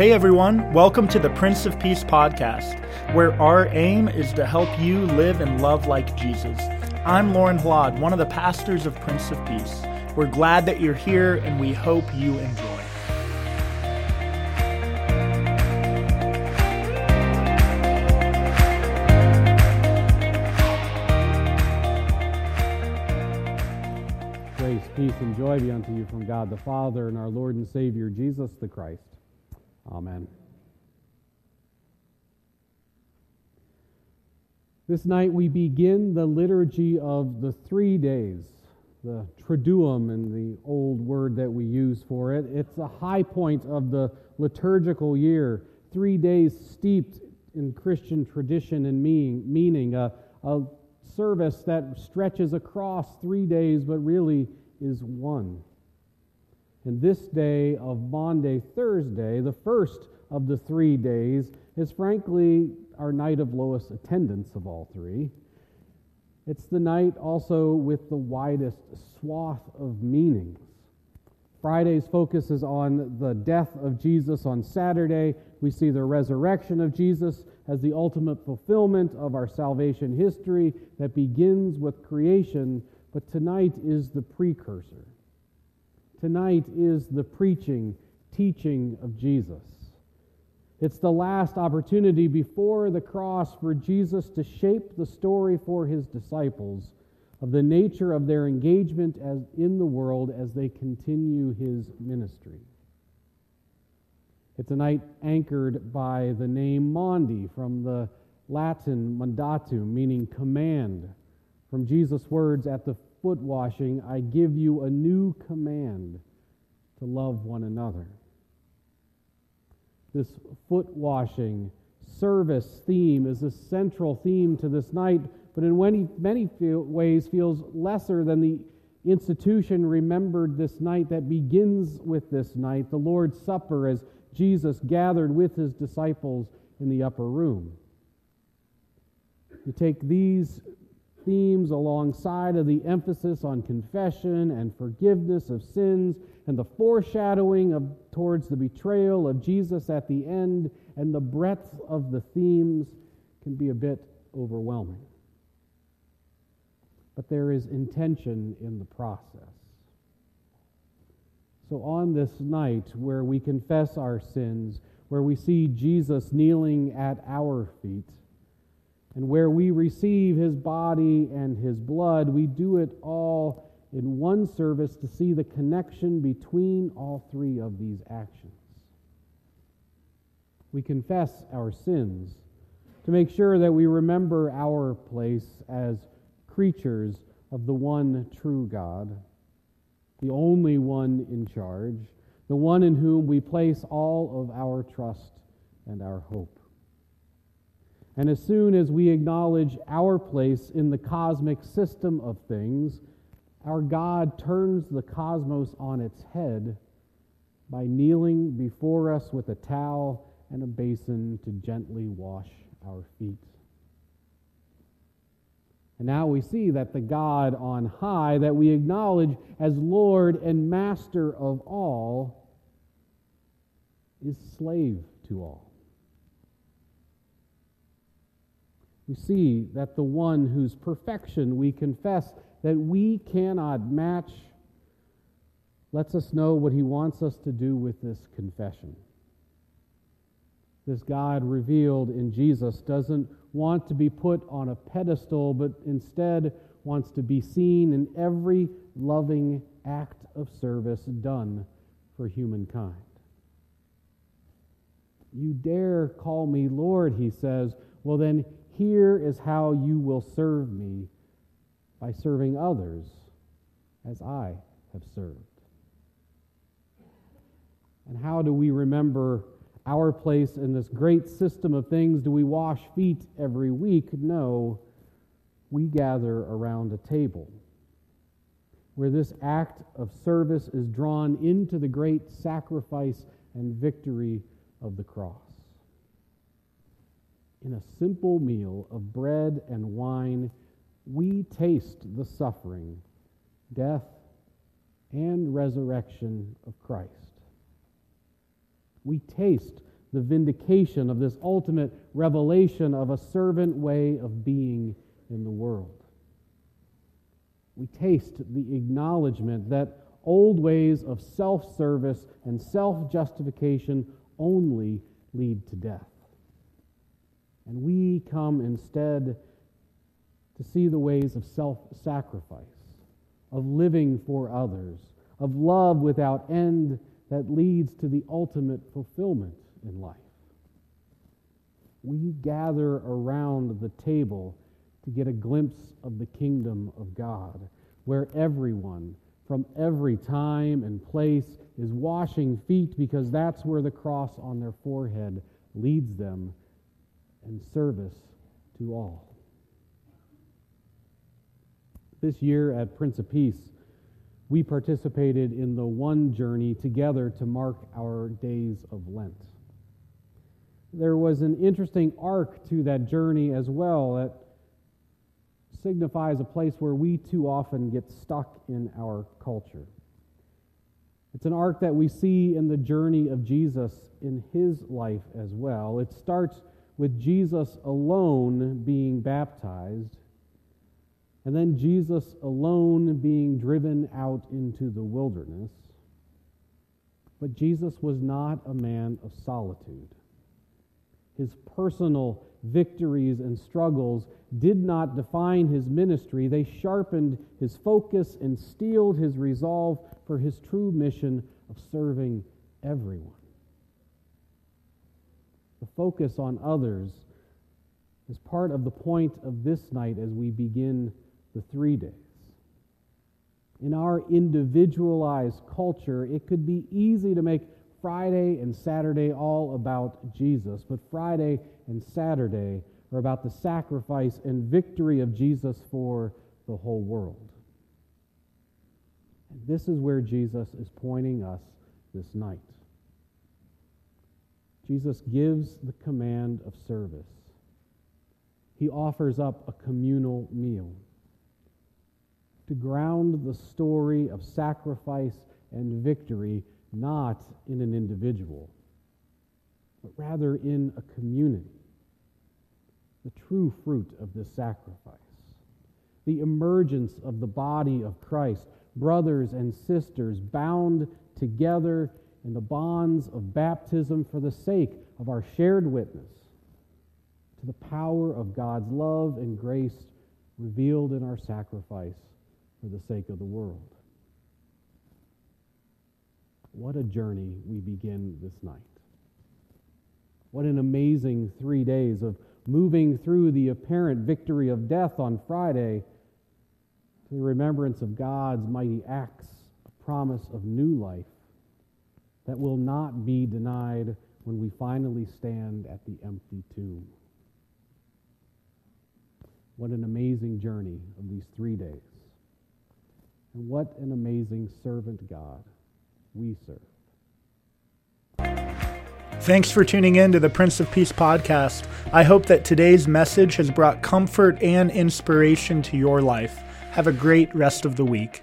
Hey everyone, welcome to the Prince of Peace podcast, where our aim is to help you live and love like Jesus. I'm Lauren Hlad, one of the pastors of Prince of Peace. We're glad that you're here and we hope you enjoy. Grace, peace, and joy be unto you from God the Father and our Lord and Savior Jesus the Christ. Amen. This night we begin the liturgy of the three days, the Triduum and the old word that we use for it. It's a high point of the liturgical year, three days steeped in Christian tradition and meaning, meaning a, a service that stretches across three days but really is one. And this day of Maundy Thursday, the first of the three days, is frankly our night of lowest attendance of all three. It's the night also with the widest swath of meanings. Friday's focus is on the death of Jesus on Saturday. We see the resurrection of Jesus as the ultimate fulfillment of our salvation history that begins with creation, but tonight is the precursor. Tonight is the preaching, teaching of Jesus. It's the last opportunity before the cross for Jesus to shape the story for his disciples of the nature of their engagement as in the world as they continue his ministry. It's a night anchored by the name Maundy from the Latin mandatum, meaning command, from Jesus' words at the foot washing, I give you a new command to love one another. This foot washing service theme is a central theme to this night, but in many, many ways feels lesser than the institution remembered this night that begins with this night, the Lord's Supper, as Jesus gathered with his disciples in the upper room. You take these themes alongside of the emphasis on confession and forgiveness of sins and the foreshadowing of towards the betrayal of Jesus at the end and the breadth of the themes can be a bit overwhelming. But there is intention in the process. So on this night where we confess our sins, where we see Jesus kneeling at our feet, and where we receive his body and his blood, we do it all in one service to see the connection between all three of these actions. We confess our sins to make sure that we remember our place as creatures of the one true God, the only one in charge, the one in whom we place all of our trust and our hope. And as soon as we acknowledge our place in the cosmic system of things, our God turns the cosmos on its head by kneeling before us with a towel and a basin to gently wash our feet. And now we see that the God on high, that we acknowledge as Lord and Master of all, is slave to all. We see that the one whose perfection we confess that we cannot match lets us know what he wants us to do with this confession. This God revealed in Jesus doesn't want to be put on a pedestal, but instead wants to be seen in every loving act of service done for humankind. You dare call me Lord, he says. Well, then here is how you will serve me by serving others as I have served. And how do we remember our place in this great system of things? Do we wash feet every week? No. We gather around a table where this act of service is drawn into the great sacrifice and victory of the cross in a simple meal of bread and wine, we taste the suffering, death, and resurrection of Christ. We taste the vindication of this ultimate revelation of a servant way of being in the world. We taste the acknowledgement that old ways of self service and self justification only lead to death. And we come instead to see the ways of self sacrifice, of living for others, of love without end that leads to the ultimate fulfillment in life. We gather around the table to get a glimpse of the kingdom of God, where everyone from every time and place is washing feet because that's where the cross on their forehead leads them and service to all. This year at Prince of Peace, we participated in the one journey together to mark our days of Lent. There was an interesting arc to that journey as well that signifies a place where we too often get stuck in our culture. It's an arc that we see in the journey of Jesus in his life as well. It starts with Jesus alone being baptized, and then Jesus alone being driven out into the wilderness. But Jesus was not a man of solitude. His personal victories and struggles did not define his ministry. They sharpened his focus and steeled his resolve for his true mission of serving everyone. The focus on others is part of the point of this night as we begin the three days. In our individualized culture, it could be easy to make Friday and Saturday all about Jesus, but Friday and Saturday are about the sacrifice and victory of Jesus for the whole world. And this is where Jesus is pointing us this night. Jesus gives the command of service. He offers up a communal meal to ground the story of sacrifice and victory not in an individual, but rather in a community. The true fruit of this sacrifice, the emergence of the body of Christ, brothers and sisters bound together in the bonds of baptism for the sake of our shared witness to the power of God's love and grace revealed in our sacrifice for the sake of the world. What a journey we begin this night. What an amazing three days of moving through the apparent victory of death on Friday to the remembrance of God's mighty acts, a promise of new life that will not be denied when we finally stand at the empty tomb. What an amazing journey of these three days. And what an amazing servant God we serve. Thanks for tuning in to the Prince of Peace podcast. I hope that today's message has brought comfort and inspiration to your life. Have a great rest of the week.